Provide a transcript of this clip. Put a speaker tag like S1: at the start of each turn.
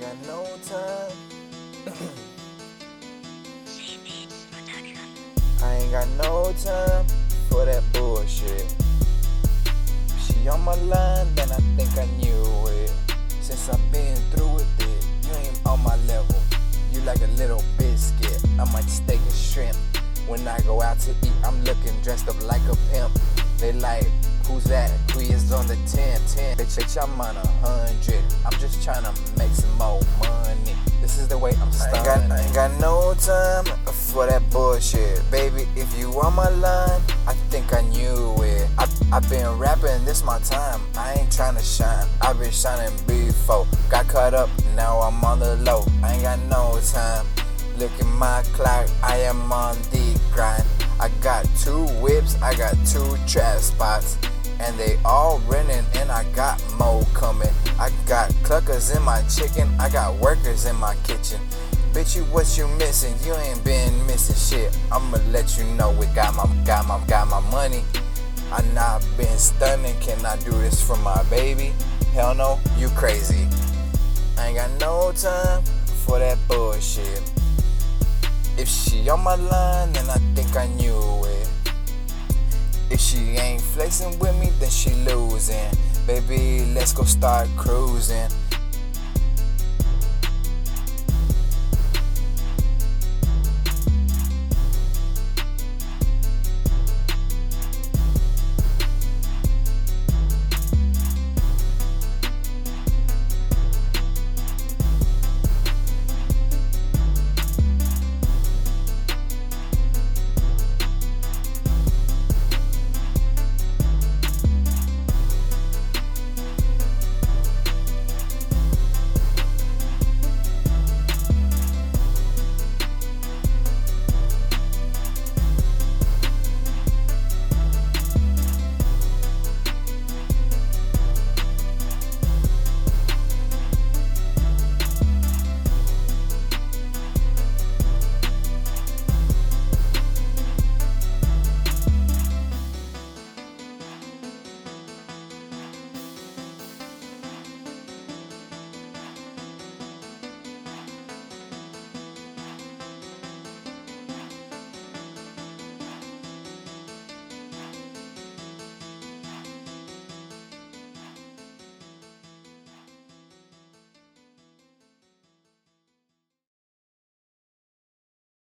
S1: got no time. I ain't got no time for that bullshit. She on my line, then I think I knew it. Since I've been through with it, you ain't on my level. You like a little biscuit. I might steak and shrimp. When I go out to eat, I'm looking dressed up like a pimp. They like, who's that? Three is on the 10 10? Bitch, bitch, I'm on a hundred. I'm just trying to make some more money. This is the way I'm starting. I ain't got, I ain't got no time for that bullshit. Baby, if you on my line, I think I knew it. I, I've been rapping, this my time. I ain't trying to shine. I've been shining before. Got caught up, now I'm on the low. I ain't got no time. Look at my clock, I am on the grind. I got two whips, I got two trap spots. And they all running, and I got more coming. I got cluckers in my chicken, I got workers in my kitchen. Bitch, you what you missing? You ain't been missing shit. I'ma let you know we got my got my got my money. I not been stunning. Can I do this for my baby? Hell no, you crazy. I ain't got no time for that bullshit. If she on my line, then I think I knew it. If she ain't flexing with me, then she losing. Baby, let's go start cruising.